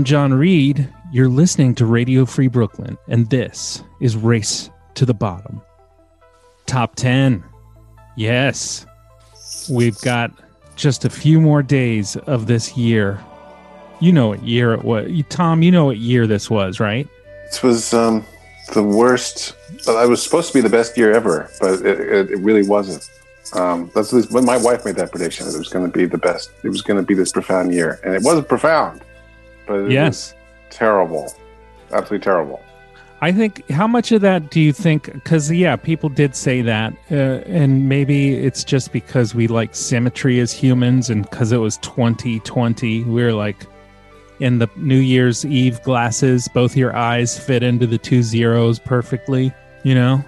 I'm John Reed. You're listening to Radio Free Brooklyn, and this is Race to the Bottom. Top 10. Yes. We've got just a few more days of this year. You know what year it was. Tom, you know what year this was, right? This was um, the worst. I was supposed to be the best year ever, but it, it, it really wasn't. Um, that's when my wife made that prediction that it was going to be the best. It was going to be this profound year, and it wasn't profound, but it yes, terrible, absolutely terrible. I think how much of that do you think? Because yeah, people did say that, uh, and maybe it's just because we like symmetry as humans, and because it was 2020, we are like in the New Year's Eve glasses. Both your eyes fit into the two zeros perfectly. You know?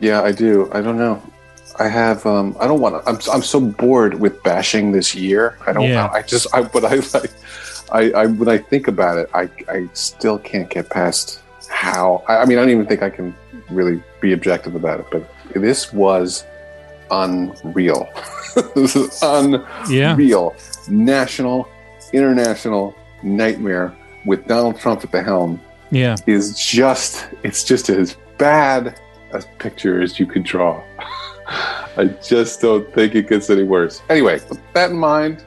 Yeah, I do. I don't know. I have. Um, I don't want to. I'm. I'm so bored with bashing this year. I don't. Yeah. I just. I. But I like. I, I. When I think about it, I. I still can't get past how. I, I mean, I don't even think I can really be objective about it. But this was unreal. this is unreal. National, international nightmare with Donald Trump at the helm Yeah. is just. It's just as bad a picture as you could draw. I just don't think it gets any worse. Anyway, with that in mind,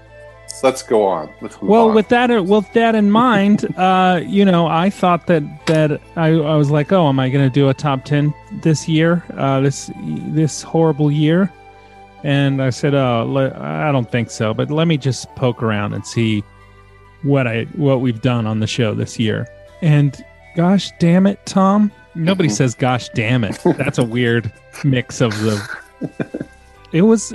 let's go on. Let's Well, on. with that, with that in mind, uh, you know, I thought that that I, I was like, oh, am I going to do a top ten this year? Uh, this this horrible year, and I said, oh, I don't think so. But let me just poke around and see what I what we've done on the show this year. And gosh damn it, Tom! Nobody Mhm. says gosh damn it. That's a weird mix of the. It was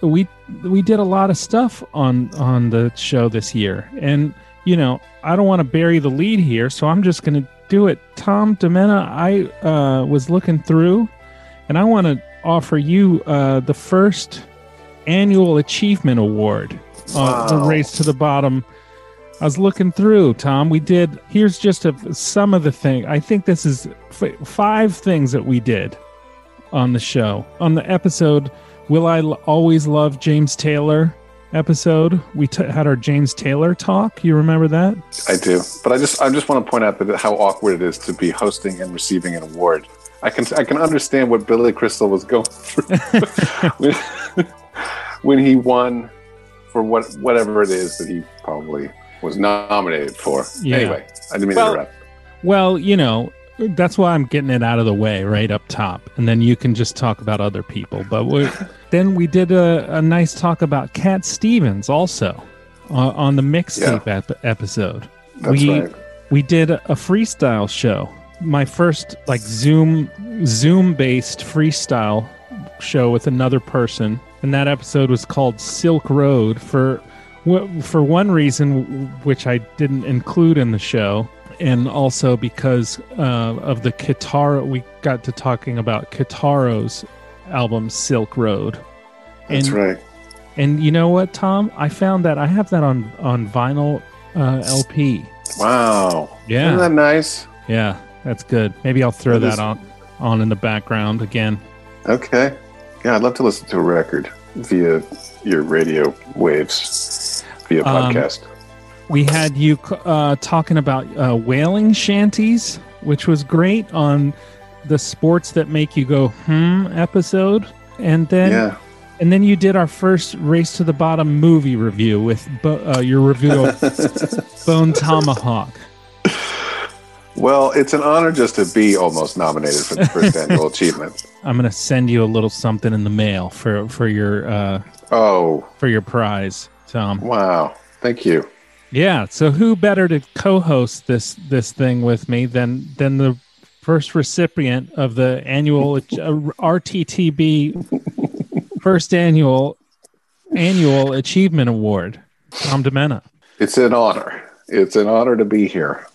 we we did a lot of stuff on on the show this year. And you know i don't want to bury the lead here so i'm just going to do it. Tom demena i uh, was looking through and i want to offer you uh, the first annual achievement award. On the Wow. race to the bottom. I was looking through tom. We did here's just a, some of the thing i think this is f- five things that we did on the show. On the episode Will I L- Always Love James Taylor episode? We t- had our James Taylor talk. You remember that? I do, but I just I just want to point out that how awkward it is to be hosting and receiving an award. I can I can understand what Billy Crystal was going through when, when he won for what whatever it is that he probably was nominated for. Yeah. Anyway, I didn't mean Well- to interrupt. Well, you know, that's why I'm getting it out of the way right up top. And then you can just talk about other people. But we, then we did a, a nice talk about Cat Stevens also uh, on the mixtape ep- episode. That's we, right. we did a freestyle show my first like zoom zoom based freestyle show with another person and that episode was called silk road for for one reason which i didn't include in the show and also because uh, of the Kitaro, we got to talking about Kitaro's album Silk Road. That's and, right. And you know what, Tom? I found that I have that on on vinyl uh, LP. Wow. Yeah. Isn't that nice? Yeah, that's good. Maybe I'll throw That that is- on on in the background again. Okay. Yeah, I'd love to listen to a record via your radio waves via Um, podcast. We had you uh, talking about uh, whaling shanties, which was great on the sports that make you go hmm episode, and then yeah. and then you did our first race to the bottom movie review with Bo- uh, your review of Bone Tomahawk. Well, it's an honor just to be almost nominated for the first annual achievement. I'm gonna send you a little something in the mail for for your uh, Oh, for your prize, Tom. wow. Thank you. Yeah. So who better to co-host this this thing with me than than the first recipient of the annual uh, RTTB first annual annual achievement award, Tom Demena. It's an honor. It's an honor to be here.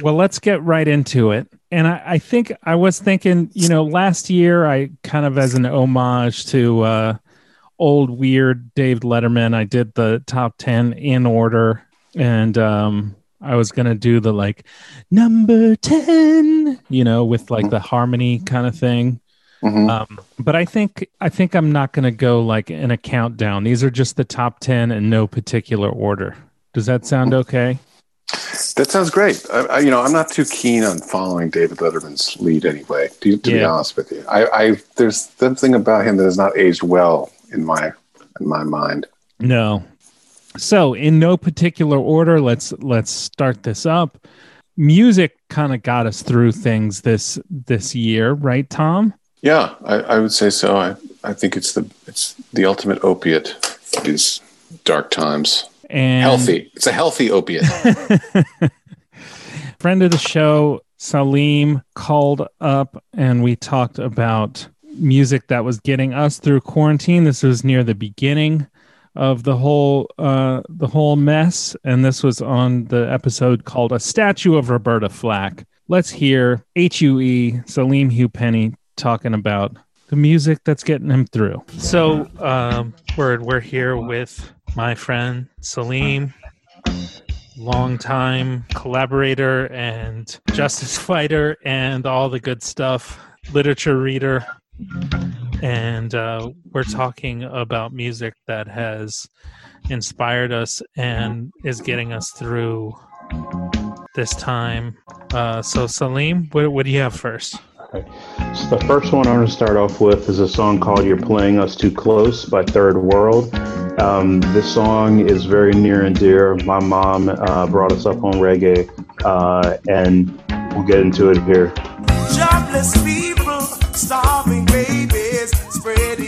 Well, let's get right into it. And I, I think I was thinking, you know, last year I kind of as an homage to uh, old weird Dave Letterman, I did the top 10 in order. And um, I was going to do the like number 10, you know, with like the harmony kind of thing. Mhm. Um, but I think I think I'm not going to go like in a countdown. These are just the top 10 in no particular order. Does that sound okay? That sounds great. I, I, you know, I'm not too keen on following David Letterman's lead anyway. To, to yeah. be honest with you, I, I there's something about him that has not aged well in my in my mind. No. So, in no particular order, let's let's start this up. Music kind of got us through things this this year, right, Tom? Yeah, I, I would say so. I, I think it's the it's the ultimate opiate these dark times. And healthy. It's a healthy opiate. Friend of the show, Salim, called up and we talked about music that was getting us through quarantine. This was near the beginning of the whole uh, the whole mess, and this was on the episode called "A Statue of Roberta Flack." Let's hear HUE Salim Hugh Penny talking about the music that's getting him through. So um, we're we're here with my friend Salim, longtime collaborator and justice fighter, and all the good stuff, literature reader. And uh, we're talking about music that has inspired us and is getting us through this time. Uh, so, Salim, what, what do you have first? Okay. So the first one I'm going to start off with is a song called "You're Playing Us Too Close" by Third World. Um, this song is very near and dear. My mom uh, brought us up on reggae, uh, and we'll get into it here. Jobless people, starving babies, spreading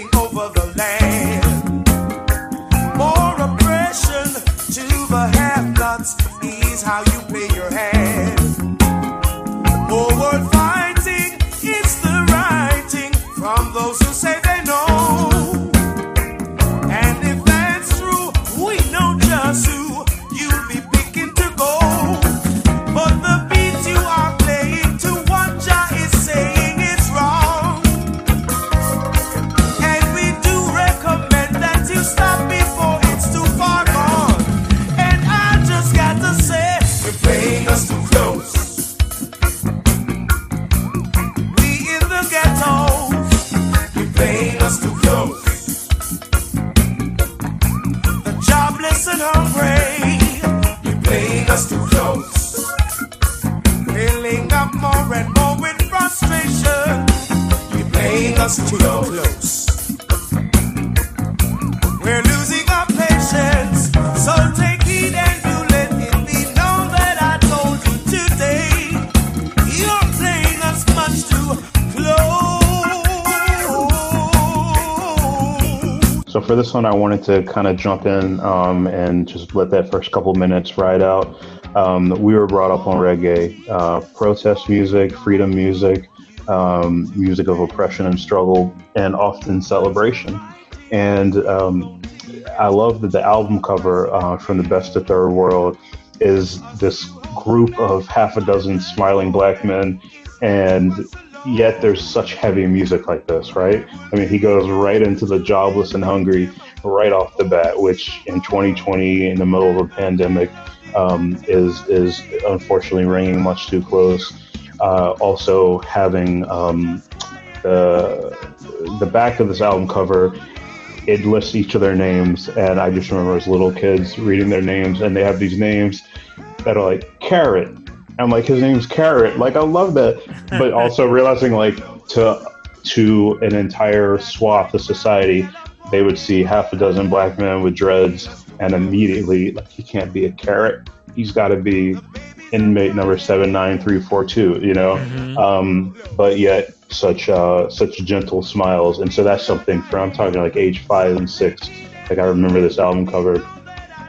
this one, I wanted to kind of jump in um, and just let that first couple minutes ride out. Um, we were brought up on reggae, uh, protest music, freedom music, um, music of oppression and struggle, and often celebration. And um, I love that the album cover uh, from The Best of Third World is this group of half a dozen smiling black men and yet there's such heavy music like this, right? I mean, he goes right into the jobless and hungry right off the bat, which in 2020, in the middle of a pandemic, um, is is unfortunately ringing much too close. Uh, also, having um, the the back of this album cover, it lists each of their names, and I just remember as little kids reading their names, and they have these names that are like Carrot, I'm like, his name's Carrot. Like, I love that. But also realizing, like, to to an entire swath of society, they would see half a dozen black men with dreads, and immediately, like, he can't be a carrot. He's got to be inmate number seven nine three four two. You know, mm-hmm. um, but yet such uh, such gentle smiles, and so that's something for, I'm talking like age five and six. Like I remember this album cover.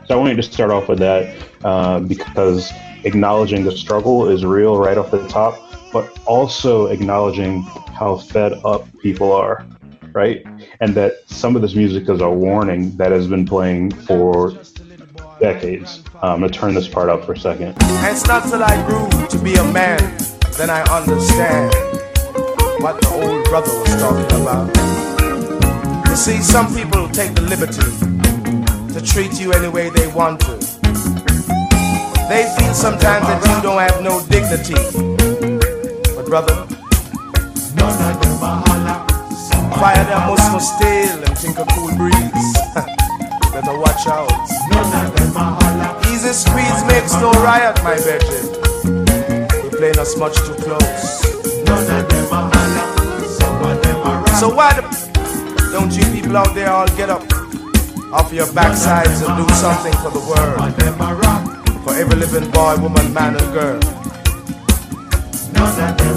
So I wanted to start off with that uh, because acknowledging the struggle is real right off the top, but also acknowledging how fed up people are, right? And that some of this music is a warning that has been playing for decades. I'm going to turn this part up for a second. it's not till I grew to be a man, then I understand what the old brother was talking about. You see, some people take the liberty to treat you any way they want to. They feel sometimes that you don't have no dignity. But brother, fire them must go still and think a cool breeze. Better watch out. Easy squeeze makes no riot, my virgin. You're playing us much too close. So why the, don't you people out there all get up off your backsides and do something for the world? Every living boy, woman, man, and girl.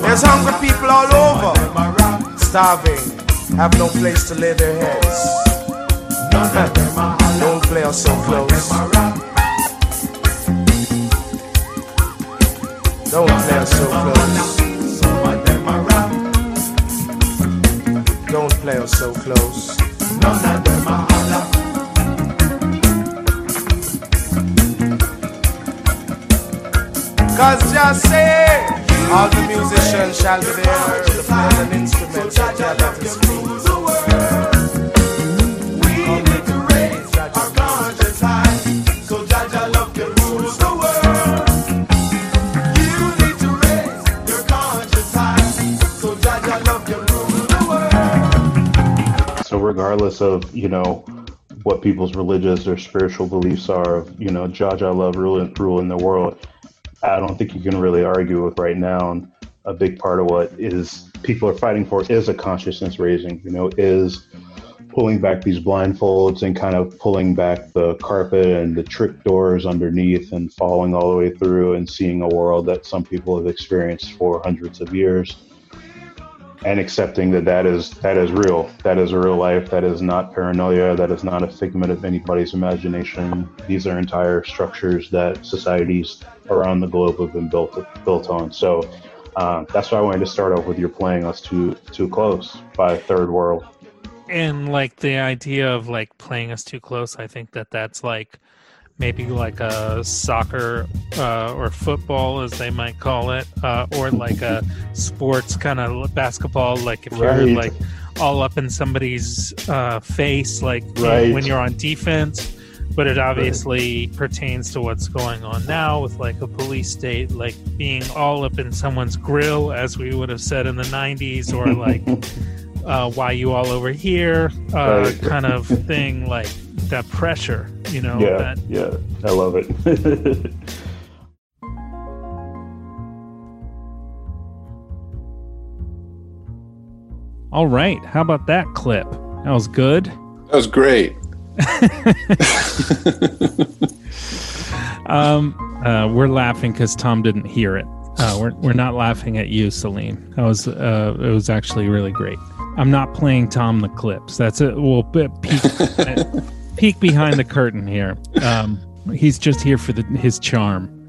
There's hungry people all over, starving, have no place to lay their heads. Don't play us so close. Don't play us so close. Don't play us so close. Cause just say all the musicians shall an instrument that is pleased. So regardless of you know what people's religious or spiritual beliefs are, you know Jah love ruling ruling the world, I don't think you can really argue with right now. And a big part of what is people are fighting for is a consciousness raising. You know, is pulling back these blindfolds and kind of pulling back the carpet and the trick doors underneath and following all the way through and seeing a world that some people have experienced for hundreds of years and accepting that that is that is real. That is real life. That is not paranoia. That is not a figment of anybody's imagination. These are entire structures that societies around the globe have been built built on. So uh, that's why I wanted to start off with your playing us too too close by Third World. and like the idea of like playing us too close i think that that's like maybe like a soccer uh, or football as they might call it uh, or like a sports kind of basketball like if Right. you're like all up in somebody's uh, face like Right. when you're on defense but it obviously pertains to what's going on now with like a police state like being all up in someone's grill as we would have said in the 90s or like uh, why you all over here uh, Right. kind of thing like that pressure you know yeah, that yeah, I love it. All right. How about that clip? That was good. That was great. Um, uh, we're laughing because Tom didn't hear it. Uh, we're, we're not laughing at you, Salim. That was uh, it was actually really great. I'm not playing Tom the clips. That's it. We'll be- peek, peek behind the curtain here. Um, he's just here for the, his charm.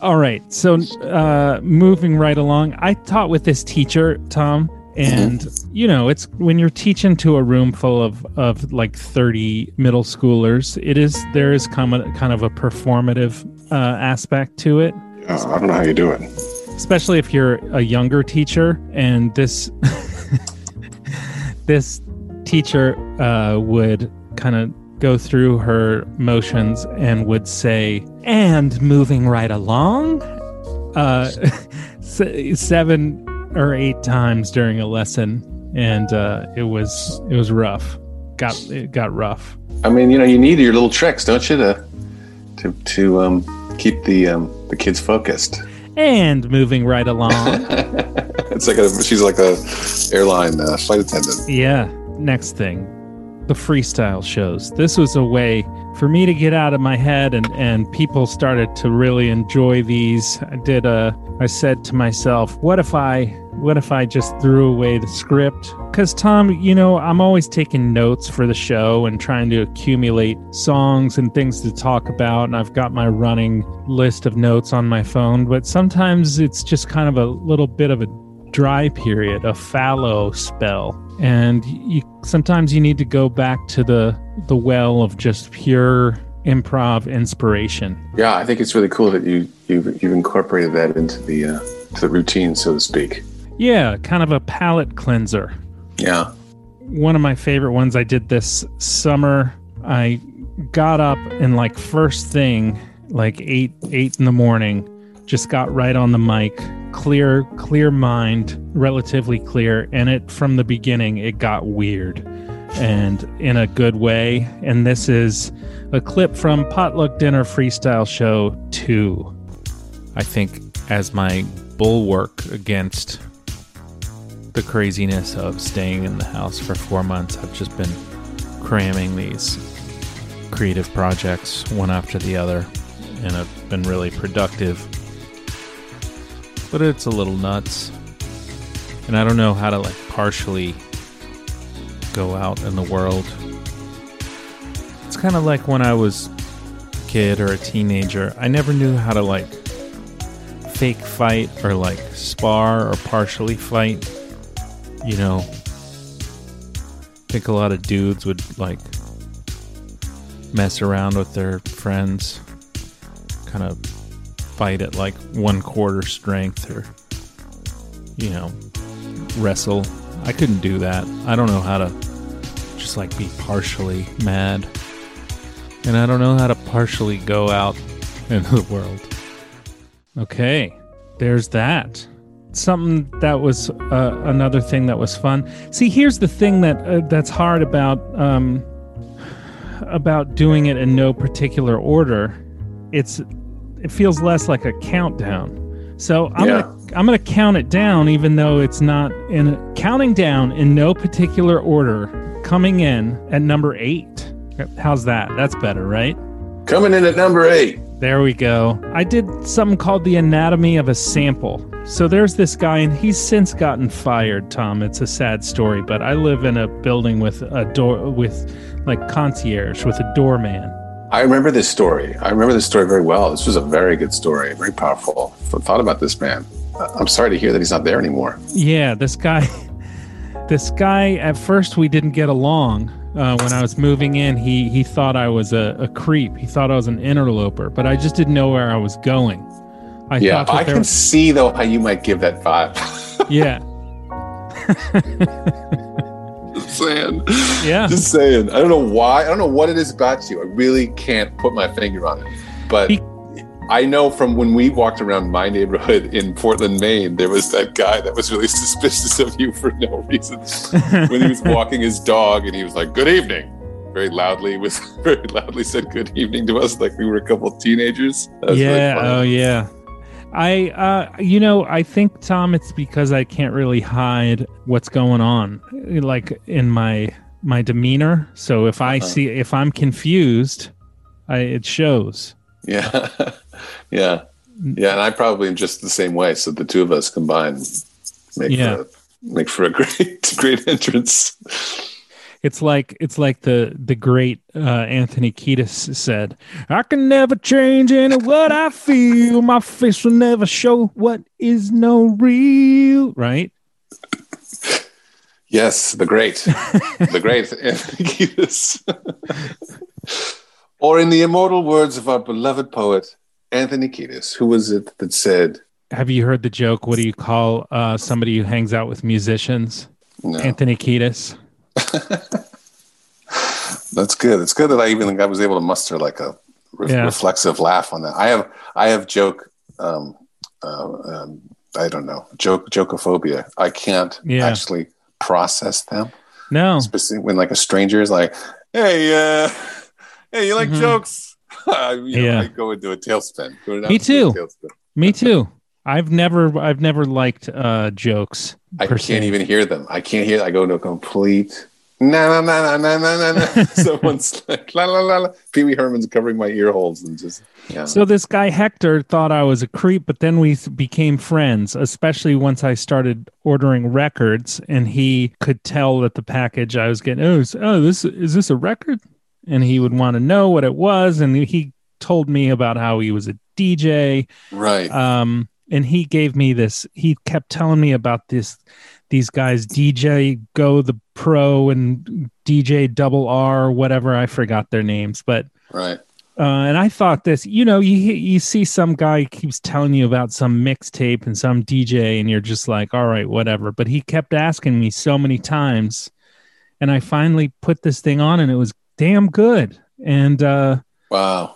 All right. So uh, moving right along, I taught with this teacher, Tom, and you know, it's when you're teaching to a room full of of like 30 middle schoolers, it is there is kind of kind of a performative uh, aspect to it Yeah, I don't know how you do it. especially if you're a younger teacher and this this teacher uh, would kind of go through her motions and would say and moving right along uh, seven or eight times during a lesson and uh, it was it was rough got it got rough I mean, you know, you need your little tricks, don't you, to to to um, keep the um, the kids focused. and moving right along it's like a she's like a airline uh, flight attendant. Yeah. Next thing, the freestyle shows. This was a way for me to get out of my head, and and people started to really enjoy these. I did a. I said to myself, what if I, what if I just threw away the script? Because Tom, you know, I'm always taking notes for the show and trying to accumulate songs and things to talk about, and I've got my running list of notes on my phone. But sometimes it's just kind of a little bit of a dry period, a fallow spell. And you sometimes you need to go back to the the well of just pure improv inspiration. Yeah, I think it's really cool that you you've, you've incorporated that into the uh, to the routine, so to speak. Yeah, kind of a palate cleanser. Yeah, One of my favorite ones I did this summer. I got up and like first thing, like eight eight in the morning, just got right on the mic, clear clear mind, relatively clear, and it from the beginning it got weird. and in a good way. And this is a clip from Potluck Dinner Freestyle Show 2. I think as my bulwark against the craziness of staying in the house for four months, I've just been cramming these creative projects one after the other, and I've been really productive. But it's a little nuts. And I don't know how to like partially go out in the world. It's kind of like when I was a kid or a teenager. I never knew how to like fake fight or like spar or partially fight. You know, I think a lot of dudes would like mess around with their friends, kind of fight at like one quarter strength or, you know, wrestle. I couldn't do that. I don't know how to just like be partially mad. And I don't know how to partially go out into the world. Okay, there's that. Something that was uh, another thing that was fun. See, here's the thing that uh, that's hard about um, about doing it in no particular order. It's it feels less like a countdown. So I'm Yeah. gonna I'm gonna count it down, even though it's not in counting down in no particular order. Coming in at number eight. How's that? That's better, right? Coming in at number eight. There we go. I did something called the anatomy of a sample. So there's this guy, and he's since gotten fired. Tom, it's a sad story, but I live in a building with a door with like concierge with a doorman. I remember this story. I remember this story very well. This was a very good story, very powerful. I thought about this man. I'm sorry to hear that he's not there anymore. Yeah, this guy. This guy. At first, we didn't get along. Uh, when I was moving in, he he thought I was a, a creep. He thought I was an interloper, but I just didn't know where I was going. I yeah, thought I can was- see though how you might give that vibe. yeah, saying. Yeah. Just saying. I don't know why. I don't know what it is about you. I really can't put my finger on it. But He- I know from when we walked around my neighborhood in Portland, Maine, there was that guy that was really suspicious of you for no reason. when he was walking his dog and he was like, Good evening. Very loudly was very loudly said good evening to us like we were a couple of teenagers. Was really yeah. oh, yeah. I, uh, you know, I think Tom, it's because I can't really hide what's going on, like in my my demeanor. So if I Uh-huh. see if I'm confused, I it shows. Yeah. yeah. Yeah. And I probably am just the same way. So the two of us combined make Yeah. for make for a great great entrance. It's like it's like the the great uh, Anthony Kiedis said, "I can never change any what I feel. My face will never show what is no real." Right? Yes, the great. the great Anthony Kiedis. or in the immortal words of our beloved poet, Anthony Kiedis, who was it that said, Have you heard the joke? What do you call uh, somebody who hangs out with musicians? no. Anthony Kiedis. That's good. It's good that I even I was able to muster like a re- Yeah. reflexive laugh on that. I have I have joke um, uh, um, I don't know joke jokophobia. I can't Yeah. actually process them. No, Especially when like a stranger is like, "Hey, uh, hey, you like Mhm. jokes?" You know, Yeah. I go into a tailspin. Me too. tailspin. me too. I've never I've never liked uh, jokes. I can't se. even hear them. I can't hear. I go into a complete. Na na na na na na na. na. Someone's like la la la la. Pee Wee Herman's covering my ear holes and just yeah. So this guy Hector thought I was a creep, but then we became friends, especially once I started ordering records and he could tell that the package I was getting, oh, is- oh this is this a record? And he would want to know what it was and he told me about how he was a DJ right. um and he gave me this he kept telling me about this these guys DJ Go the Pro and DJ Double R whatever I forgot their names but right. uh, and I thought this, you know, you you see some guy keeps telling you about some mixtape and some DJ, and you're just like, all right, whatever. But he kept asking me so many times, and I finally put this thing on, and it was damn good. And uh, Wow.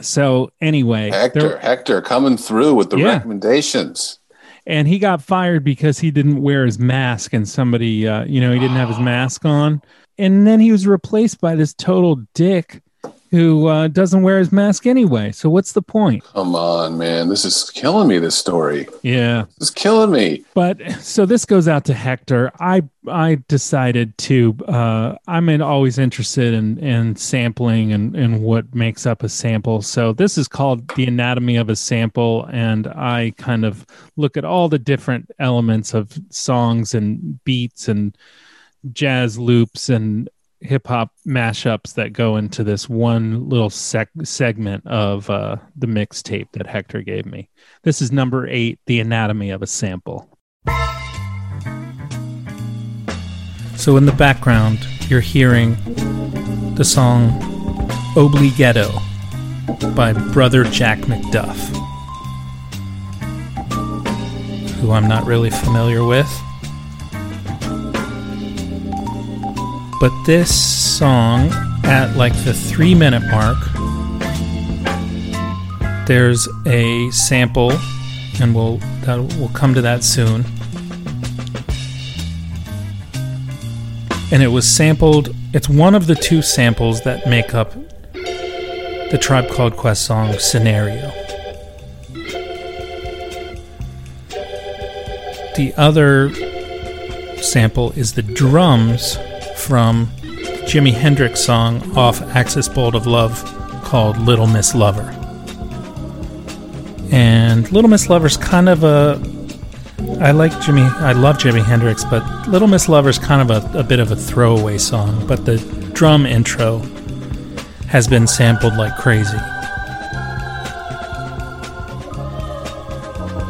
So anyway, Hector, Hector coming through with the Yeah. recommendations. and he got fired because he didn't wear his mask, and somebody, uh, you know, he didn't have his mask on. and then he was replaced by this total dick who uh, doesn't wear his mask anyway. So what's the point? Come on, man. This is killing me, this story. Yeah. This is killing me. But so this goes out to Hector. I I decided to uh I'm in, always interested in in sampling and and what makes up a sample. So this is called the anatomy of a sample and I kind of look at all the different elements of songs and beats and jazz loops and hip hop mashups that go into this one little sec- segment of uh, the mixtape that Hector gave me. This is number eight, The Anatomy of a Sample. So, in the background, you're hearing the song Oblighetto by Brother Jack McDuff, who I'm not really familiar with. But this song, at like the three minute mark, there's a sample, and we'll that, we'll come to that soon. And it was sampled. It's one of the two samples that make up the Tribe Called Quest song "Scenario." The other sample is the drums from Jimi Hendrix song off Axis Bold as Love called Little Miss Lover. And Little Miss Lover's kind of a I like Jimi I love Jimi Hendrix, but Little Miss Lover's kind of a, a bit of a throwaway song, but the drum intro has been sampled like crazy.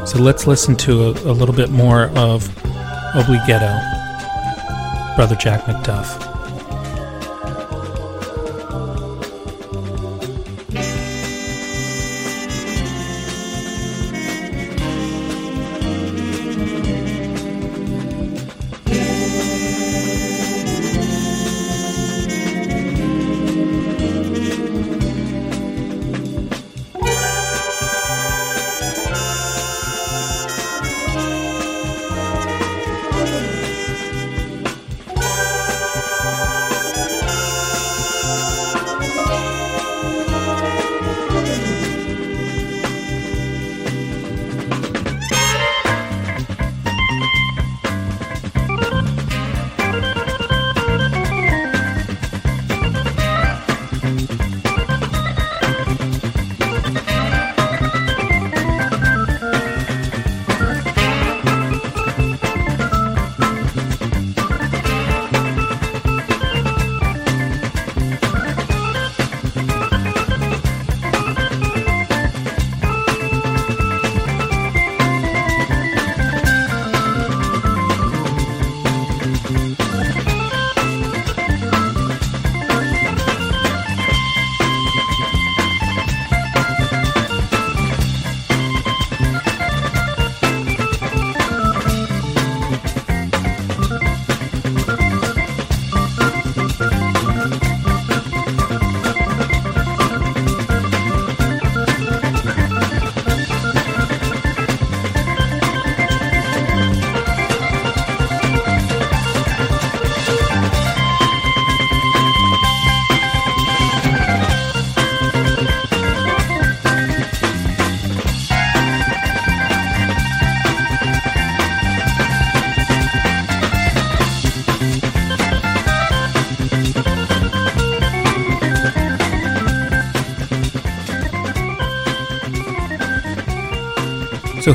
So let's listen to a, a little bit more of Oblighetto. Brother Jack McDuff.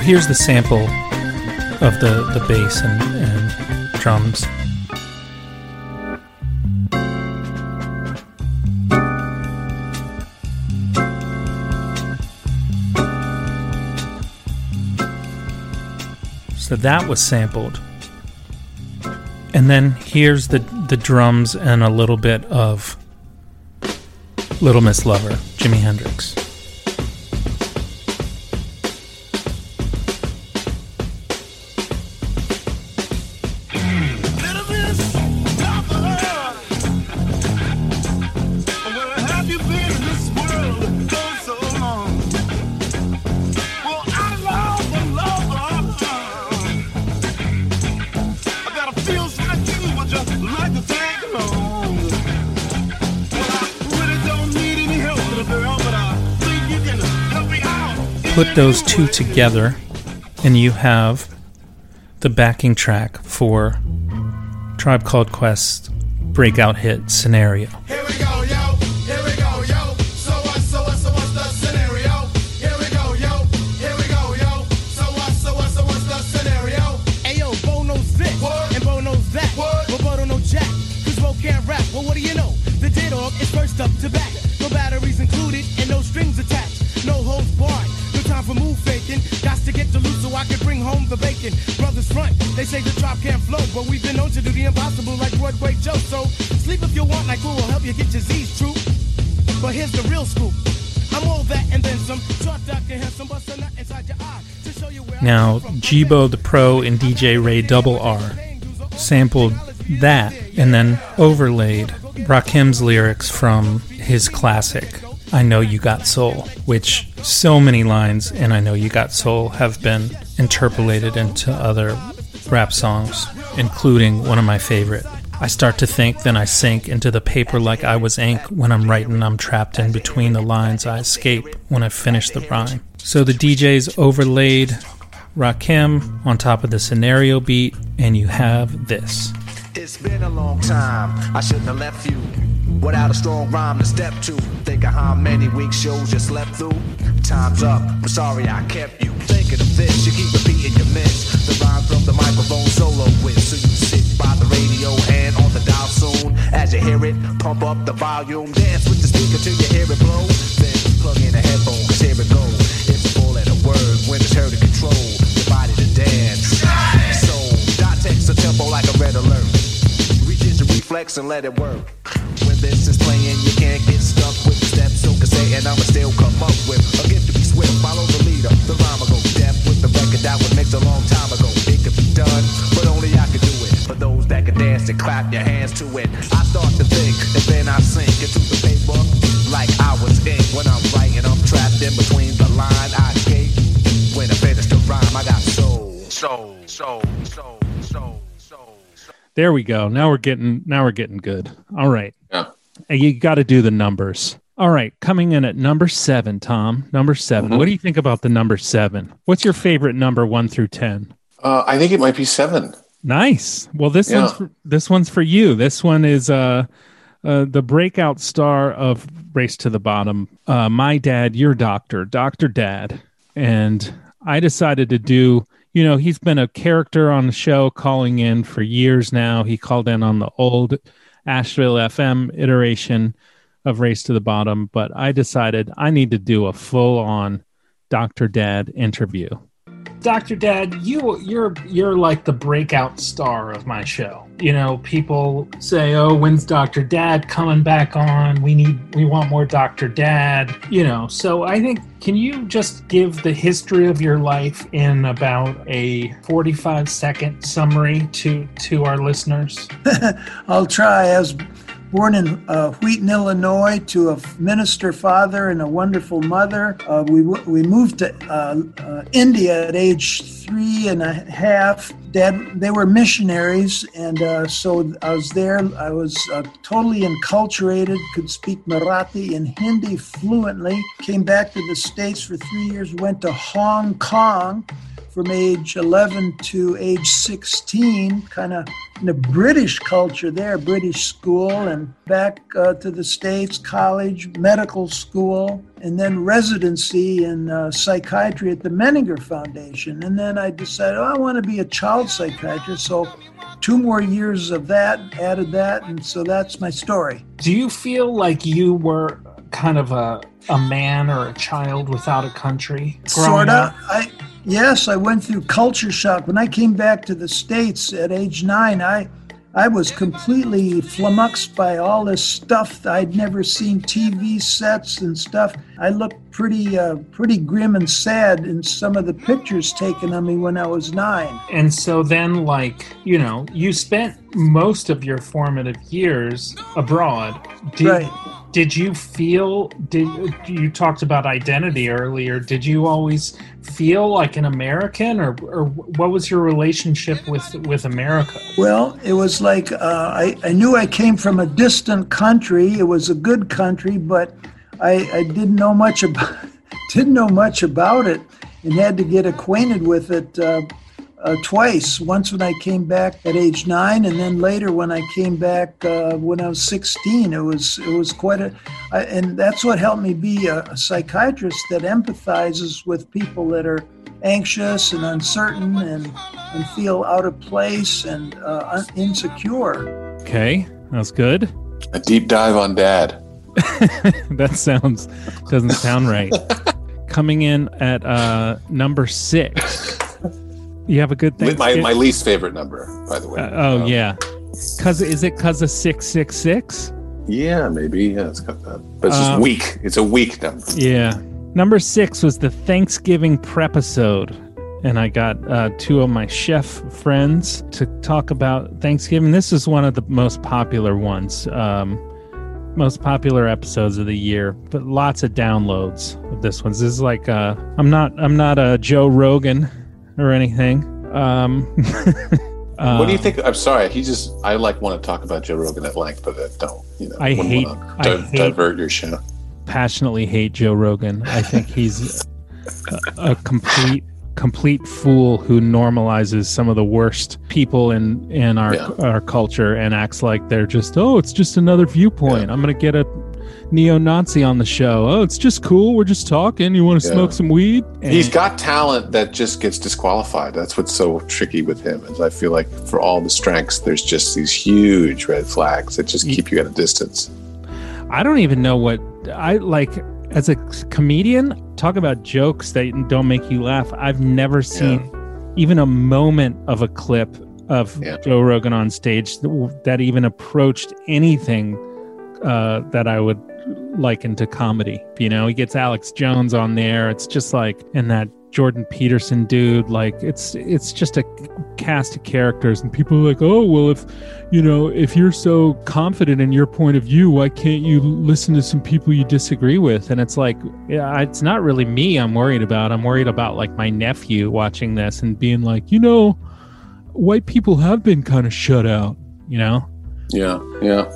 Here's the sample of the, the bass and, and drums. So that was sampled. And then here's the, the drums and a little bit of Little Miss Lover, Jimi Hendrix. Those two together, and you have the backing track for Tribe Called Quest breakout hit scenario. They say the drop can't flow, but we've been known to do the impossible like Broadway Joe. So sleep if you want, like we will help you get your Z's true. But here's the real scoop. I'm all that and then some. Short, dark, and handsome, bust a nut inside your eye to show you where Now. Jibo the Pro and DJ Ray Double R sampled that and then overlaid Rakim's lyrics from his classic I Know You Got Soul, which so many lines in I Know You Got Soul have been interpolated into other rap songs, including one of my favorite. I start to think, then I sink into the paper like I was ink. When I'm writing, I'm trapped in between the lines. I escape when I finish the rhyme. So the DJs overlaid Rakim on top of the scenario beat, and you have this. It's been a long time. I shouldn't have left you without a strong rhyme to step to. Think of how many weak shows you slept through. Time's up. I'm sorry I kept you thinking of this. You keep repeating your miss. Rhyme from the microphone solo with. So you sit by the radio and on the dial soon. As you hear it, pump up the volume. Dance with the speaker till you hear it blow. Then plug in a headphone, cause here it goes. It's a full a word when it's heard to control your body to dance. So, dot text a tempo like a red alert. Reach into reflex and let it work. When this is playing, to it, I start to think, and then I sink into the paper like I was ink. When I'm writing, I'm trapped in between the line. I escape when I finish the rhyme. I got soul, soul, soul, soul, soul, soul. There we go. Now we're getting now we're getting good. All right. Yeah. And you got to do the numbers. All right, coming in at number seven, Tom. Number 7 Mhm. What do you think about the number seven? What's your favorite number, one through ten? Uh, I think it might be seven. Nice. Well, this Yeah. one's for, this one's for you. This one is uh, uh, the breakout star of Race to the Bottom. Uh, my dad, your doctor, Doctor Dad, and I decided to do. You know, he's been a character on the show, calling in for years now. He called in on the old Asheville FM iteration of Race to the Bottom, but I decided I need to do a full on Doctor Dad interview. Dr. Dad, you you're you're like the breakout star of my show. You know, people say, "Oh, when's Dr. Dad coming back on? We need we want more Dr. Dad." You know, so I think can you just give the history of your life in about a 45 second summary to to our listeners? I'll try. I was born in uh, Wheaton, Illinois, to a minister father and a wonderful mother. Uh, we we moved to uh, uh, India at age three and a half. Dad, they were missionaries, and uh, so I was there. I was uh, totally enculturated, could speak Marathi and Hindi fluently. Came back to the states for three years. Went to Hong Kong from age 11 to age 16, kind of in the British culture there, British school, and back uh, to the States, college, medical school, and then residency in uh, psychiatry at the Menninger Foundation. And then I decided, oh, I want to be a child psychiatrist. So two more years of that, added that, and so that's my story. Do you feel like you were kind of a a man or a child without a country? Sorta. I yes, I went through culture shock when I came back to the states at age nine. I I was completely flummoxed by all this stuff. I'd never seen TV sets and stuff. I looked pretty uh, pretty grim and sad in some of the pictures taken of me when I was nine. And so then, like, you know, you spent most of your formative years abroad. Did, Right. did you feel, did you talked about identity earlier? Did you always feel like an American or, or what was your relationship with, with America? Well, it was like uh, I, I knew I came from a distant country. It was a good country, but I, I didn't know much about didn't know much about it and had to get acquainted with it uh, uh, twice. Once when I came back at age nine, and then later when I came back uh, when I was 16. It was it was quite a, I, and that's what helped me be a, a psychiatrist that empathizes with people that are anxious and uncertain and and feel out of place and uh, insecure. Okay, that's good. A deep dive on dad. that sounds doesn't sound right. Coming in at uh number six. You have a good thing. With my, my least favorite number, by the way. Uh, oh Um, yeah, cause is it cause of six six six? Yeah, maybe. Yeah, it's got that. But it's just Um, weak. It's a weak number. Yeah. Number six was the Thanksgiving prepisode. And I got uh, two of my chef friends to talk about Thanksgiving. This is one of the most popular ones, um, most popular episodes of the year. But lots of downloads of this one. This is like uh, I'm not I'm not a Joe Rogan or anything. Um, what do you uh, think? I'm sorry. He just, I like want to talk about Joe Rogan at length, but I don't, you know, I hate- I di- hate- divert your show. passionately hate Joe Rogan. I think he's a, a complete complete fool who normalizes some of the worst people in in our Yeah. our culture and acts like they're just oh it's just another viewpoint. I'm going to get a neo-Nazi on the show. Oh, it's just cool. We're just talking. You want to Yeah. smoke some weed? And- He's got talent that just gets disqualified. That's what's so tricky with him. Is I feel like for all the strengths, there's just these huge red flags that just keep you at a distance. I don't even know what I like as a comedian. Talk about jokes that don't make you laugh. I've never seen even a moment of a clip of Yeah. Joe Rogan on stage that, that even approached anything uh, that I would liken to comedy. You know, he gets Alex Jones on there. It's just like, and that Jordan Peterson dude. Like, it's it's just a cast of characters, and people are like, oh well, if you know, if you're so confident in your point of view, why can't you listen to some people you disagree with? And it's like, yeah, it's not really me I'm worried about. I'm worried about like my nephew watching this and being like, you know, white people have been kind of shut out, you know? Yeah, yeah.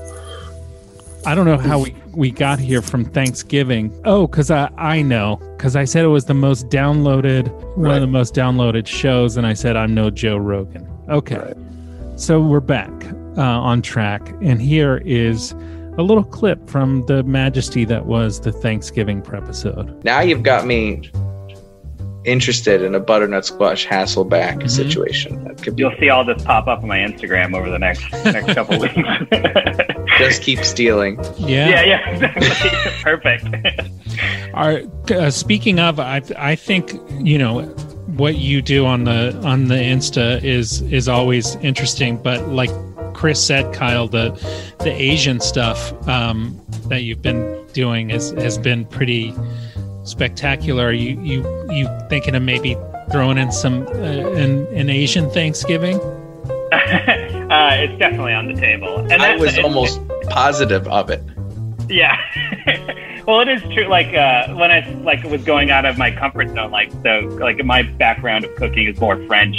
I don't know how we, we got here from Thanksgiving. Oh, because I, I know. Because I said it was the most downloaded, one Right. of the most downloaded shows, and I said I'm no Joe Rogan. Okay. Right. So we're back uh, on track, and here is a little clip from the majesty that was the Thanksgiving episode. Now you've got me interested in a butternut squash Hasselback Mhm. situation. That could be You'll see all this pop up on my Instagram over the next next couple weeks. just keep stealing. yeah, yeah, exactly. Perfect. Are uh, speaking of, I I think you know what you do on the on the Insta is is always interesting. But like Chris said, Kyle, the the Asian stuff um, that you've been doing is has been pretty spectacular. Are you you you thinking of maybe throwing in some uh, an an Asian Thanksgiving? uh, it's definitely on the table, and I was it- almost positive of it. Yeah. well, it is true. Like uh, when I like was going out of my comfort zone, like so, like my background of cooking is more French,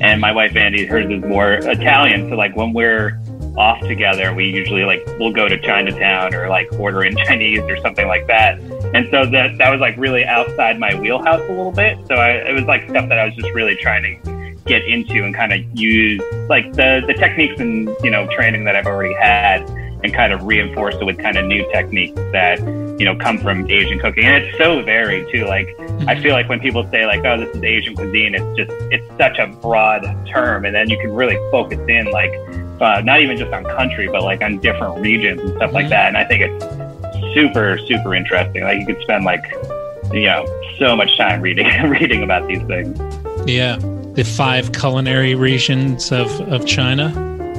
and my wife Andy, hers is more Italian. So like when we're off together, we usually like we'll go to Chinatown or like order in Chinese or something like that. And so that that was like really outside my wheelhouse a little bit. So I, it was like stuff that I was just really trying to get into and kind of use like the the techniques and you know training that I've already had and kind of reinforce it with kind of new techniques that you know come from Asian cooking. And it's so varied too. Like I feel like when people say like, "Oh, this is Asian cuisine," it's just it's such a broad term, and then you can really focus in like uh, not even just on country, but like on different regions and stuff like that. And I think it's super super interesting. Like you could spend like you know so much time reading reading about these things. Yeah, the five culinary regions of of China.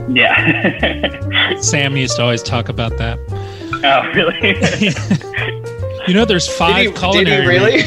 Yeah. Sam used to always talk about that. oh, really? You know, there's Did five he, did he really?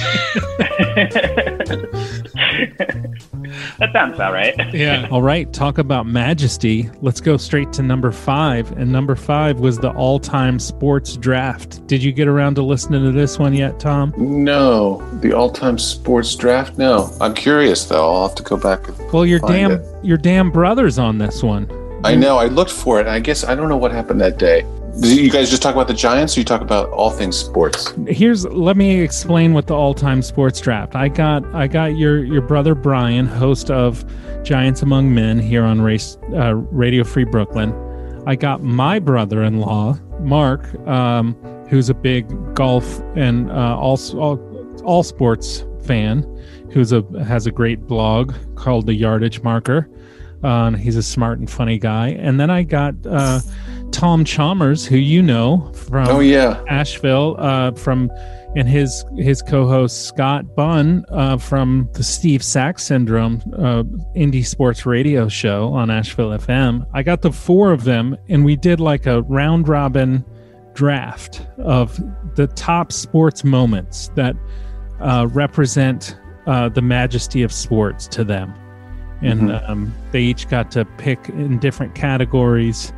That sounds about right. yeah. All right. Talk about majesty. Let's go straight to number five. And number five was the all time sports draft. Did you get around to listening to this one yet, Tom? No, the all-time sports draft. No, I'm curious though. I'll have to go back. And, Well, your Find damn it. your damn brother's on this one. I know. I looked for it. And I guess I don't know what happened that day. You guys just talk about the Giants, or you talk about all things sports? Here's let me explain what the all-time sports draft. I got I got your your brother Brian, host of Giants Among Men here on Race uh, Radio Free Brooklyn. I got my brother-in-law Mark, um, who's a big golf and uh, all, all all sports fan, who's a has a great blog called the Yardage Marker. Uh, he's a smart and funny guy. And then I got uh, Tom Chalmers, who you know from Oh yeah, Asheville, uh, from and his his co-host Scott Bunn uh, from the Steve Sax Syndrome uh, indie sports radio show on Asheville FM. I got the four of them, and we did like a round robin draft of the top sports moments that uh, represent uh, the majesty of sports to them. And um, they each got to pick in different categories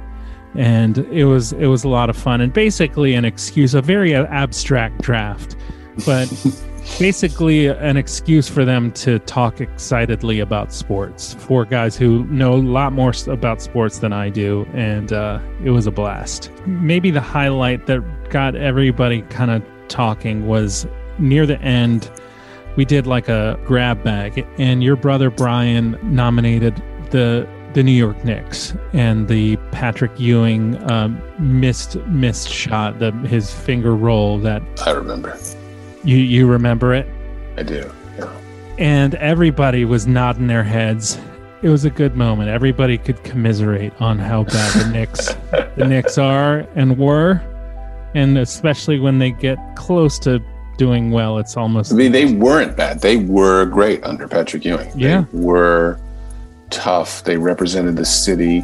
and it was it was a lot of fun and basically an excuse a very abstract draft but basically an excuse for them to talk excitedly about sports four guys who know a lot more about sports than i do. And uh, it was a blast. Maybe the highlight that got everybody kind of talking was near the end we did like a grab bag and your brother brian nominated the the New York Knicks and the Patrick Ewing um, missed missed shot, the his finger roll that I remember. you you remember it, I do. Yeah. and everybody was nodding their heads. It was a good moment. Everybody could commiserate on how bad the Knicks the Knicks are and were, and especially when they get close to doing well, it's almost I mean, they weren't bad. They were great under Patrick Ewing. Yeah. They were tough. They represented the city.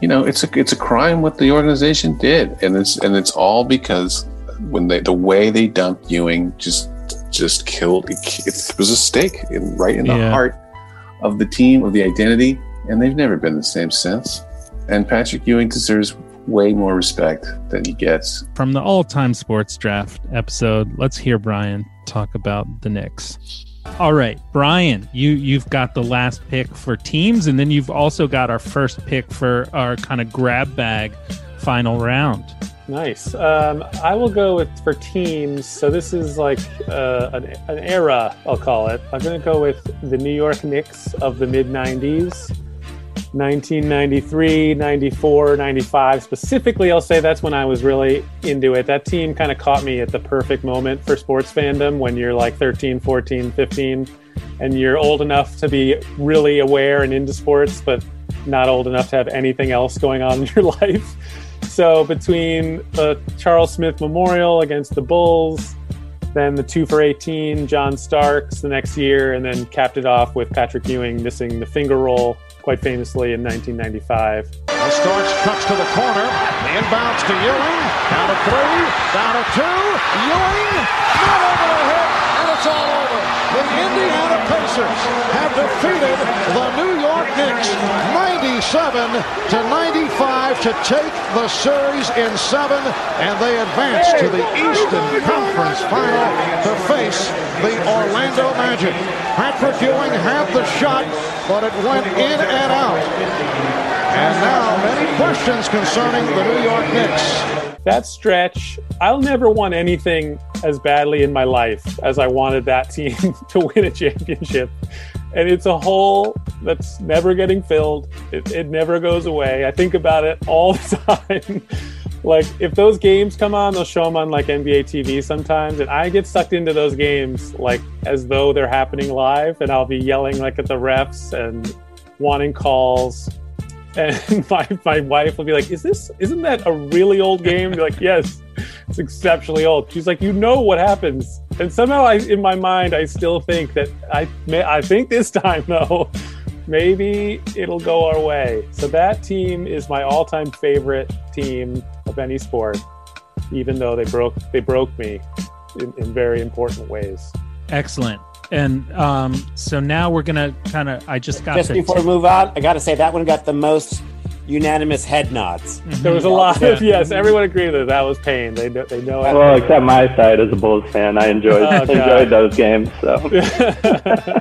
You know, it's a it's a crime what the organization did, and it's and it's all because when they the way they dumped Ewing just just killed. It, it was a stake in, right in the Yeah. heart of the team of the identity, and they've never been the same since. And Patrick Ewing deserves way more respect than he gets. from the all-time sports draft episode. Let's hear Brian talk about the Knicks. All right, Brian, you you've got the last pick for teams, and then you've also got our first pick for our kind of grab bag final round. Nice. Um, I will go with for teams. So this is like uh, an, an era, I'll call it. I'm going to go with the New York Knicks of the mid 90s. 1993, 94, 95. Specifically, I'll say that's when I was really into it. That team kind of caught me at the perfect moment for sports fandom when you're like 13, 14, 15, and you're old enough to be really aware and into sports, but not old enough to have anything else going on in your life. So between the Charles Smith Memorial against the Bulls, then the two for 18, John Starks the next year, and then capped it off with Patrick Ewing missing the finger roll quite famously in 1995. The Starks cuts to the corner. Inbounds to Ewing. Down to three. Down to two. Ewing. Not over it's all over. The Indiana Pacers have defeated the New York Knicks 97 to 95 to take the series in seven. And they advance to the Eastern Conference Final to face the Orlando Magic. Patrick Ewing had the shot, but it went in and out. And now many questions concerning the New York Knicks. That stretch, I'll never want anything as badly in my life as I wanted that team to win a championship. And it's a hole that's never getting filled. It, it never goes away. I think about it all the time. like, if those games come on, they'll show them on like NBA TV sometimes. And I get sucked into those games like as though they're happening live. And I'll be yelling like at the refs and wanting calls and my, my wife will be like is this isn't that a really old game be like yes it's exceptionally old she's like you know what happens and somehow i in my mind i still think that i may i think this time though maybe it'll go our way so that team is my all-time favorite team of any sport even though they broke they broke me in, in very important ways Excellent. And um, so now we're gonna kind of. I just got Just to before we move on, I got to say that one got the most unanimous head nods. there was a mm-hmm. lot of yes everyone agreed that that was pain they know they know. Well, except my side as a Bulls fan, I enjoyed Oh, enjoyed those games. So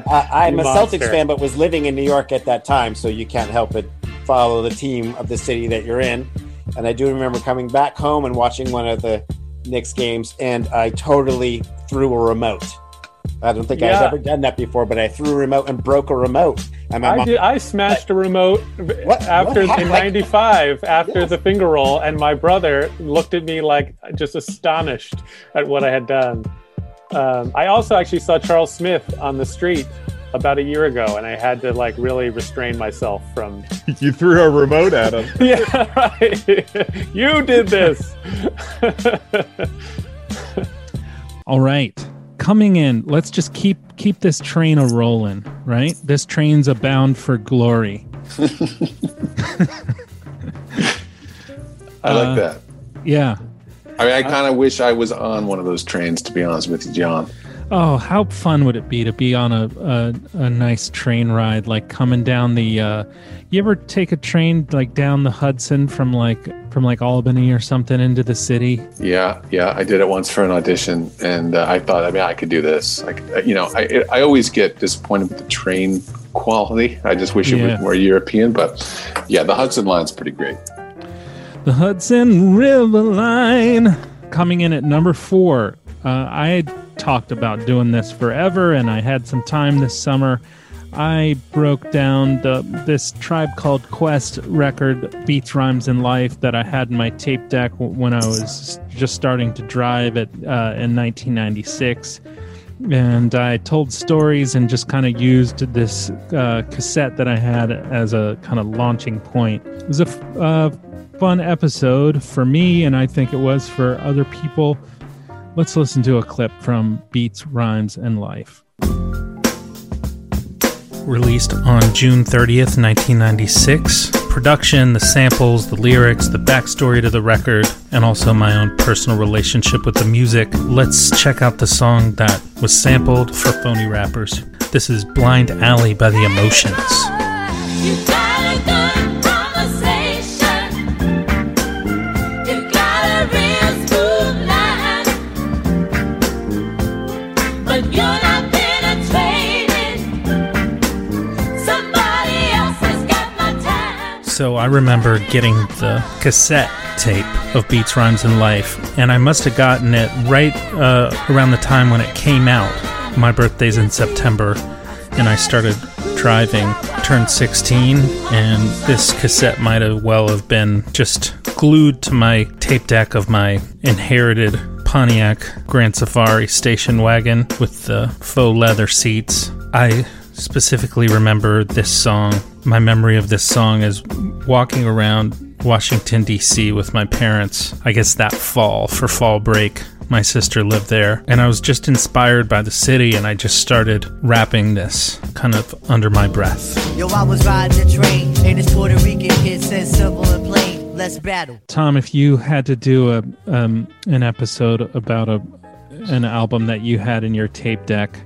I, I'm You a monster. Celtics fan, but was living in New York at that time, so you can't help but follow the team of the city that you're in. and I do remember coming back home and watching one of the Knicks games, and I totally threw a remote. I don't think I've ever done that before, but I threw a remote and broke a remote. And my I mom, did. I smashed a remote after what in happened? '95 after the finger roll, and my brother looked at me like just astonished at what I had done. Um, I also actually saw Charles Smith on the street about a year ago, and I had to like really restrain myself from. you threw a remote at him. yeah, right. you did this. All right. Coming in, let's just keep keep this train a rolling, right? This train's a bound for glory. I like Uh, that. Yeah. I mean, I kind of wish I was on one of those trains, to be honest with you, John. Oh, how fun would it be to be on a a, a nice train ride, like coming down the? Uh, you ever take a train like down the Hudson from like from like Albany or something into the city? Yeah, yeah, I did it once for an audition, and uh, I thought, I mean, I could do this. Like, uh, you know, I I always get disappointed with the train quality. I just wish it Yeah. was more European, but yeah, the Hudson line's pretty great. The Hudson River Line coming in at number four. Uh, I had talked about doing this forever, and I had some time this summer. I broke down the this Tribe Called Quest record, Beats, Rhymes, and Life, that I had in my tape deck when I was just starting to drive it uh, in 1996 and I told stories and just kind of used this uh, cassette that I had as a kind of launching point. It was a f- uh, fun episode for me, and I think it was for other people. Let's listen to a clip from Beats, Rhymes, and Life. Released on June 30th, 1996. Production, the samples, the lyrics, the backstory to the record, and also my own personal relationship with the music. Let's check out the song that was sampled for Phony Rappers. This is Blind Alley by The Emotions. So I remember getting the cassette tape of Beats, Rhymes, and Life, and I must have gotten it right uh, around the time when it came out. My birthday's in September, and I started driving, turned 16, and this cassette might have well have been just glued to my tape deck of my inherited Pontiac Grand Safari station wagon with the faux leather seats. I specifically remember this song. My memory of this song is walking around Washington, D.C. with my parents, I guess that fall for fall break. My sister lived there, and I was just inspired by the city, and I just started rapping this kind of under my breath. Yo, I was riding the train, and this Puerto Rican kid said simple and plain, let's battle. Tom, if you had to do a um, an episode about a an album that you had in your tape deck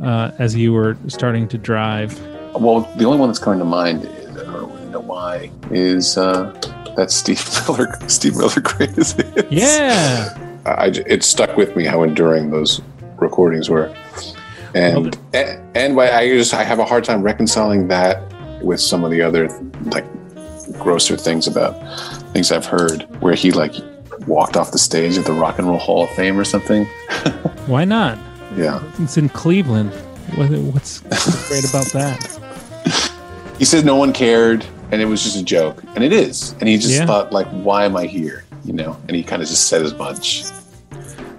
uh, as you were starting to drive, Well, the only one that's coming to mind, I don't really know why, is uh, that Steve Miller, Steve Miller greatest hits. Yeah. I, it stuck with me how enduring those recordings were, and and, and I just I have a hard time reconciling that with some of the other like grosser things about things I've heard where he like walked off the stage at the Rock and Roll Hall of Fame or something. why not? Yeah, It's in Cleveland. What, what's, great about that? he said no one cared and it was just a joke, and it is, and he just Yeah. thought like, why am I here? You know, and he kind of just said as much.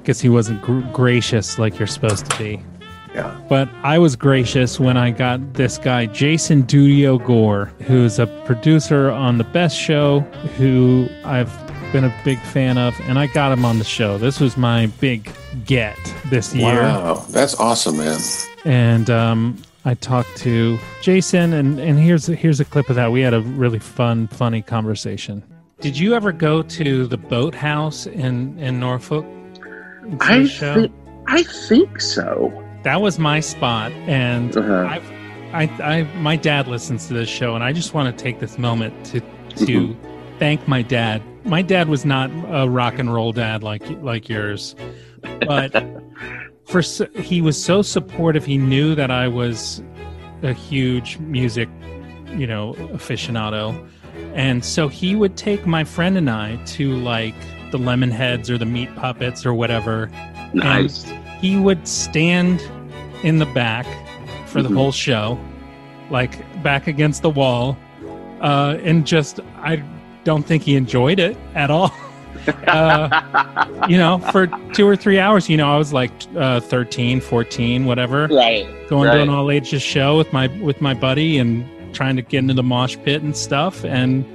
Guess he wasn't gr- gracious like you're supposed to be. Yeah. But I was gracious when I got this guy, Jason Dudio Gore, who's a producer on The Best Show, who I've been a big fan of, and I got him on the show. This was my big get this year. Wow, that's awesome, man. and um, I talked to Jason, and, and here's here's a clip of that. We had a really fun, funny conversation. Did you ever go to the boathouse in in Norfolk? I the think I think so. that was my spot, and Uh-huh. I've, I I my dad listens to this show, and I just want to take this moment to to Mhm. thank my dad. My dad was not a rock and roll dad like like yours, but for he was so supportive. He knew that I was a huge music, you know, aficionado, And so he would take my friend and I to like the Lemonheads or the meat puppets or whatever. Nice. And he would stand in the back for the Mhm. whole show, like back against the wall. Uh, and just, I don't think he enjoyed it at all. uh, you know, for two or three hours, you know, I was like uh, 13, 14, whatever Right. going to an all ages show with my with my buddy and trying to get into the mosh pit and stuff and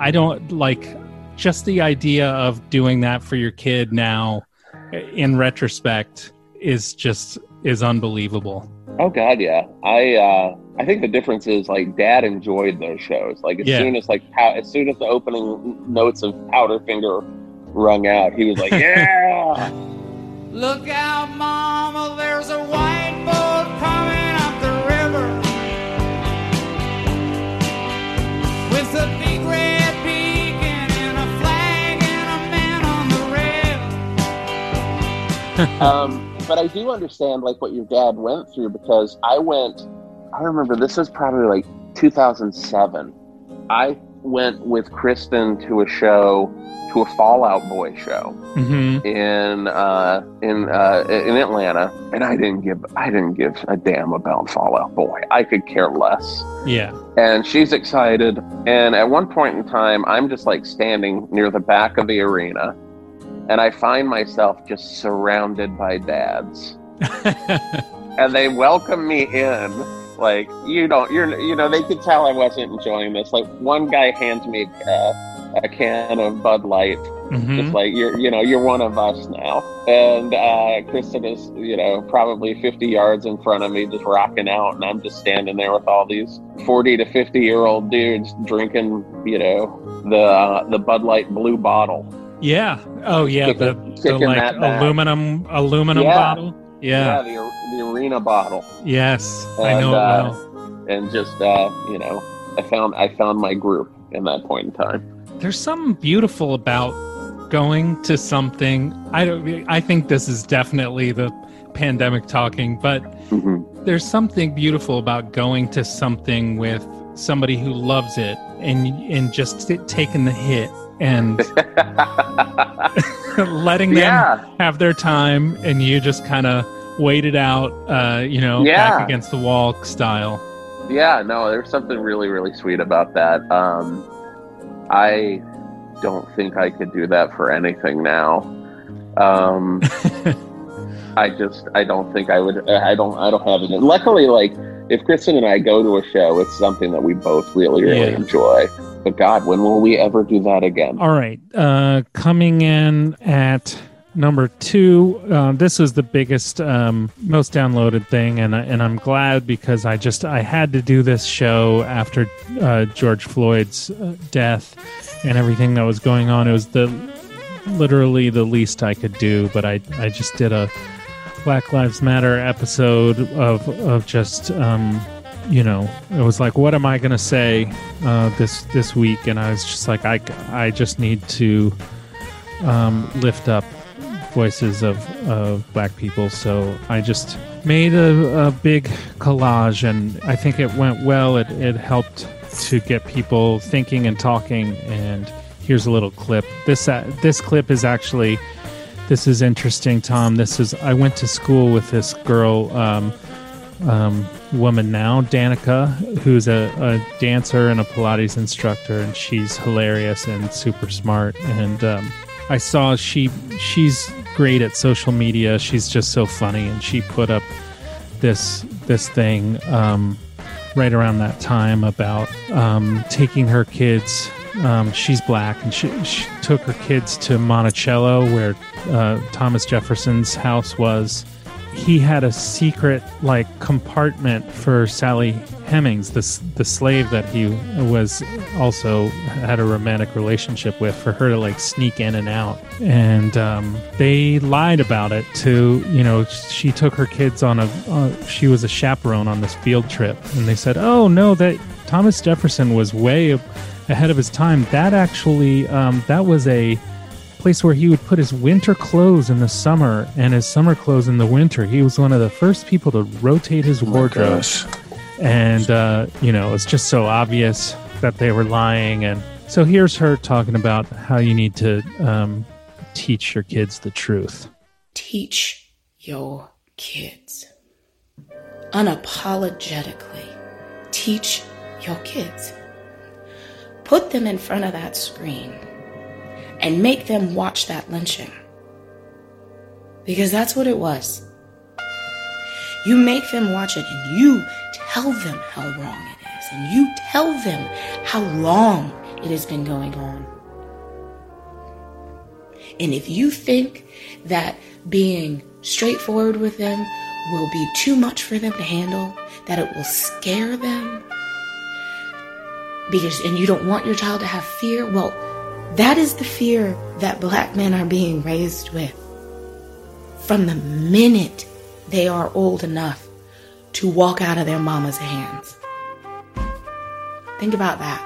i don't like just the idea of doing that for your kid now in retrospect is just is unbelievable Oh God, yeah. I uh, I think the difference is like Dad enjoyed those shows. Like as Yeah. soon as like pow- as soon as the opening notes of Powderfinger rung out, he was like, "Yeah." Look out, Mama, there's a white boat coming up the river with a big red beacon and a flag and a man on the rail. um, but I do understand like what your dad went through because I went. I remember this was probably like 2007. I went with Kristen to a show, to a Fall Out Boy show mm-hmm. in uh, in uh, in Atlanta, and I didn't give I didn't give a damn about Fall Out Boy. I could care less. yeah And she's excited, and at one point in time, I'm just like standing near the back of the arena, and I find myself just surrounded by dads, and they welcome me in. Like you don't, you're, you know, they could tell I wasn't enjoying this. Like one guy hands me uh, a can of Bud Light, Mhm. just like you're, you know, you're one of us now. And uh, Kristen is, you know, probably 50 yards in front of me, just rocking out, and I'm just standing there with all these 40 to 50 year old dudes drinking, you know, the uh, the Bud Light blue bottle. yeah oh yeah the, Kicking- the like aluminum aluminum Yeah. bottle yeah, the, the arena bottle. yes i And, know it uh, well and just uh, you know, I found I found my group in that point in time. there's something beautiful about going to something i don't i think this is definitely the pandemic talking but Mm-hmm. there's something beautiful about going to something with somebody who loves it and and just taking the hit and letting them Yeah. have their time and you just kind of wait it out uh you know Yeah. back against the wall style Yeah, no, there's something really, really sweet about that. Um, I don't think I could do that for anything now. Um, I just, I don't think I would. I don't, I don't have it. Luckily, like if Kristen and I go to a show, it's something that we both really, really Yeah. enjoy. But God, when will we ever do that again? All right. Uh, coming in at number two, uh, this was the biggest, um, most downloaded thing, and I, and I'm glad because I just I had to do this show after uh, George Floyd's uh, death and everything that was going on. It was the literally the least I could do, but I I just did a Black Lives Matter episode of of just um, you know it was like what am I gonna say uh, this this week, and I was just like I I just need to um, lift up voices of of black people, so I just made a, a big collage, and I think it went well. It it helped to get people thinking and talking, and here's a little clip. This uh, this clip is actually this is interesting, Tom. This is I went to school with this girl, um, um, woman now, Danica, who's a, a dancer and a Pilates instructor, and she's hilarious and super smart. And um, I saw she she's great at social media. She's just so funny, and she put up this this thing um, right around that time about um, taking her kids. Um, she's black, and she, she took her kids to Monticello, where uh, Thomas Jefferson's house was. He had a secret like compartment for Sally Hemings, the the slave that he was also had a romantic relationship with, for her to like sneak in and out. And um, they lied about it to you know she took her kids on a uh, she was a chaperone on this field trip, and they said, oh no, that Thomas Jefferson was way ahead of his time. That actually um, that was a place where he would put his winter clothes in the summer and his summer clothes in the winter. He was one of the first people to rotate his wardrobe. gosh. And, uh, you know, it's just so obvious that they were lying. And so here's her talking about how you need to um, teach your kids the truth. Teach your kids. Unapologetically, teach your kids. Put them in front of that screen and make them watch that lynching. Because that's what it was. You make them watch it and you tell them how wrong it is. And you tell them how long it has been going on. And if you think that being straightforward with them will be too much for them to handle, that it will scare them, because and you don't want your child to have fear, well, that is the fear that black men are being raised with. From the minute they are old enough to walk out of their mama's hands. Think about that.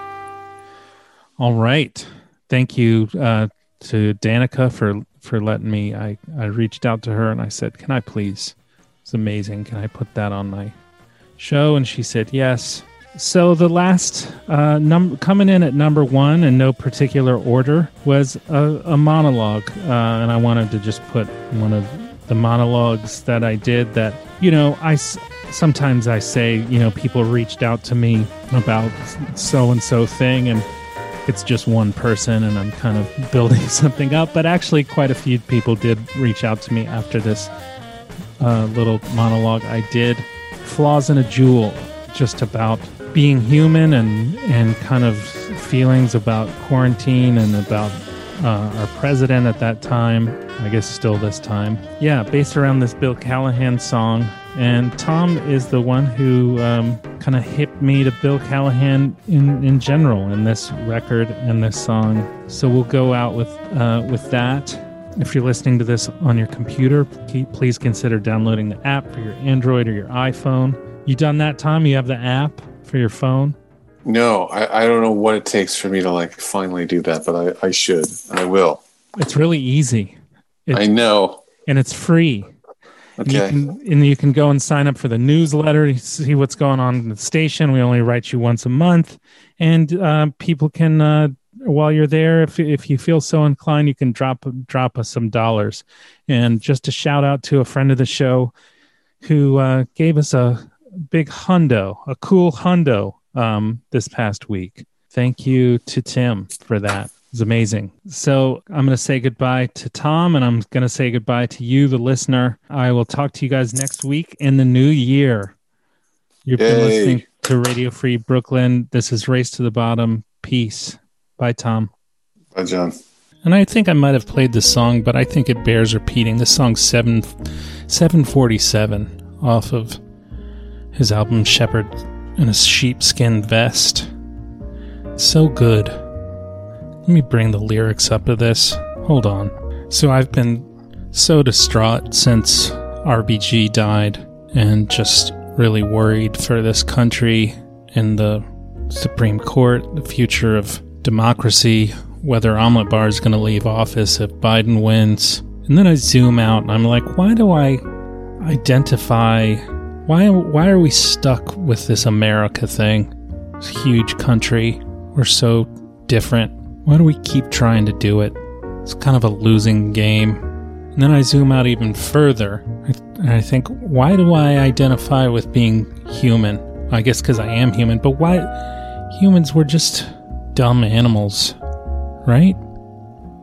All right. Thank you uh, to Danica for for letting me. I I reached out to her and I said, "Can I please? It's amazing. Can I put that on my show?" And she said, "Yes." So the last uh, coming in at number one in no particular order was a, a monologue, uh, and I wanted to just put one of the monologues that I did. That you know, I sometimes I say, you know, people reached out to me about so and so thing, and it's just one person and I'm kind of building something up. But actually, quite a few people did reach out to me after this uh, little monologue I did. Flaws in a Jewel, just about being human and, and kind of feelings about quarantine and about uh, our president at that time. I guess still this time. Yeah, based around this Bill Callahan song. And Tom is the one who um, kind of hit me to Bill Callahan in, in general in this record and this song. So we'll go out with uh, with that. If you're listening to this on your computer, please consider downloading the app for your Android or your iPhone. You done that, Tom? You have the app for your phone? No, I, I don't know what it takes for me to like finally do that, but I, I should. I will. It's really easy. I know. and it's free. And you Okay. can, and you can go and sign up for the newsletter, see what's going on in the station. We only write you once a month, and uh, people can, uh, while you're there, if if you feel so inclined, you can drop drop us some dollars. And just a shout out to a friend of the show who uh, gave us a big hundo, a cool hundo, um, this past week. Thank you to Tim for that. It's amazing. So I'm going to say goodbye to Tom and I'm going to say goodbye to you, the listener. I will talk to you guys next week in the new year. You've been listening to Radio Free Brooklyn. This is Race to the Bottom. Peace. Bye, Tom. Bye, John. And I think I might have played this song, but I think it bears repeating. This song's seven, 747 off of his album Shepherd in a Sheepskin Vest. So good. Let me bring the lyrics up to this. Hold on. So I've been so distraught since RBG died and just really worried for this country and the Supreme Court, the future of democracy, whether Omelet Bar is going to leave office if Biden wins. And then I zoom out and I'm like, why do I identify why why are we stuck with this America thing? This huge country. We're so different. Why do we keep trying to do it? It's kind of a losing game. And then I zoom out even further and I think, why do I identify with being human? I guess because I am human, but why? Humans were just dumb animals, right?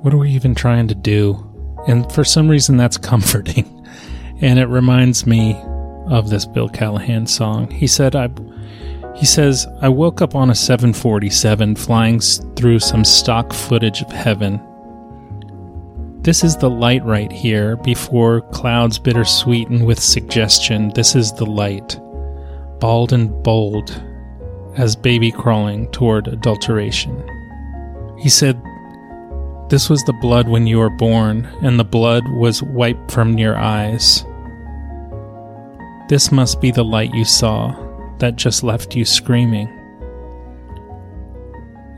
What are we even trying to do? And for some reason, that's comforting. And it reminds me of this Bill Callahan song. He said, I. He says, I woke up on a 747 flying through some stock footage of heaven. This is the light right here, before clouds bittersweeten with suggestion. This is the light, bald and bold, as baby crawling toward adulteration. He said, This was the blood when you were born, and the blood was wiped from your eyes. This must be the light you saw that just left you screaming.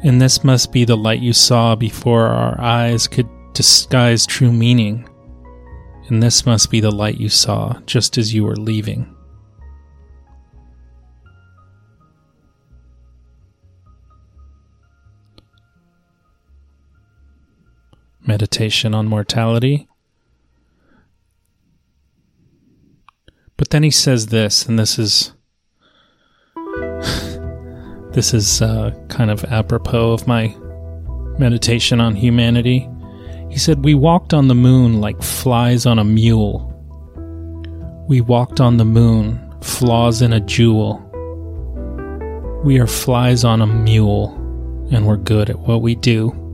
And this must be the light you saw before our eyes could disguise true meaning. And this must be the light you saw just as you were leaving. Meditation on Mortality But then he says this, and this is this is uh, kind of apropos of my meditation on humanity. He said, "We walked on the moon like flies on a mule. We walked on the moon, flaws in a jewel. We are flies on a mule, and we're good at what we do."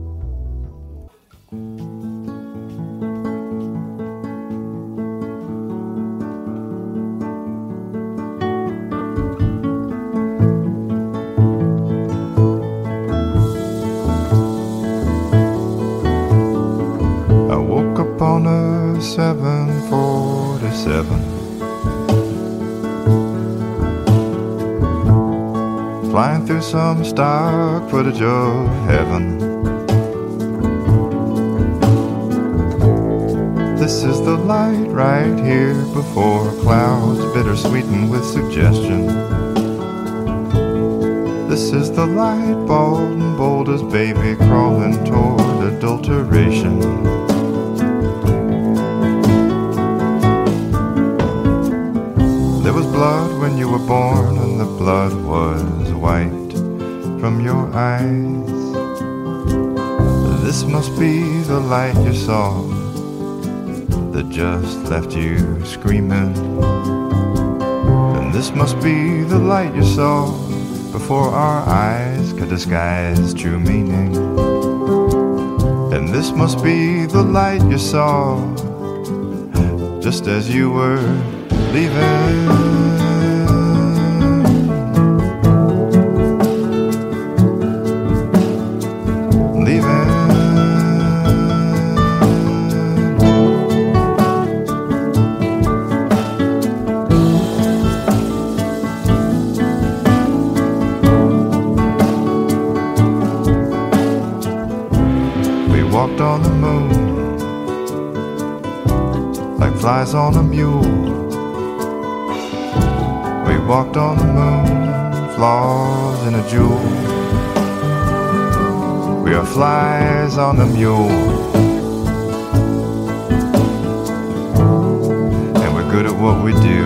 Screaming. And this must be the light you saw before our eyes could disguise true meaning. And this must be the light you saw just as you were. Leaving. On the mule. And we're good at what we do.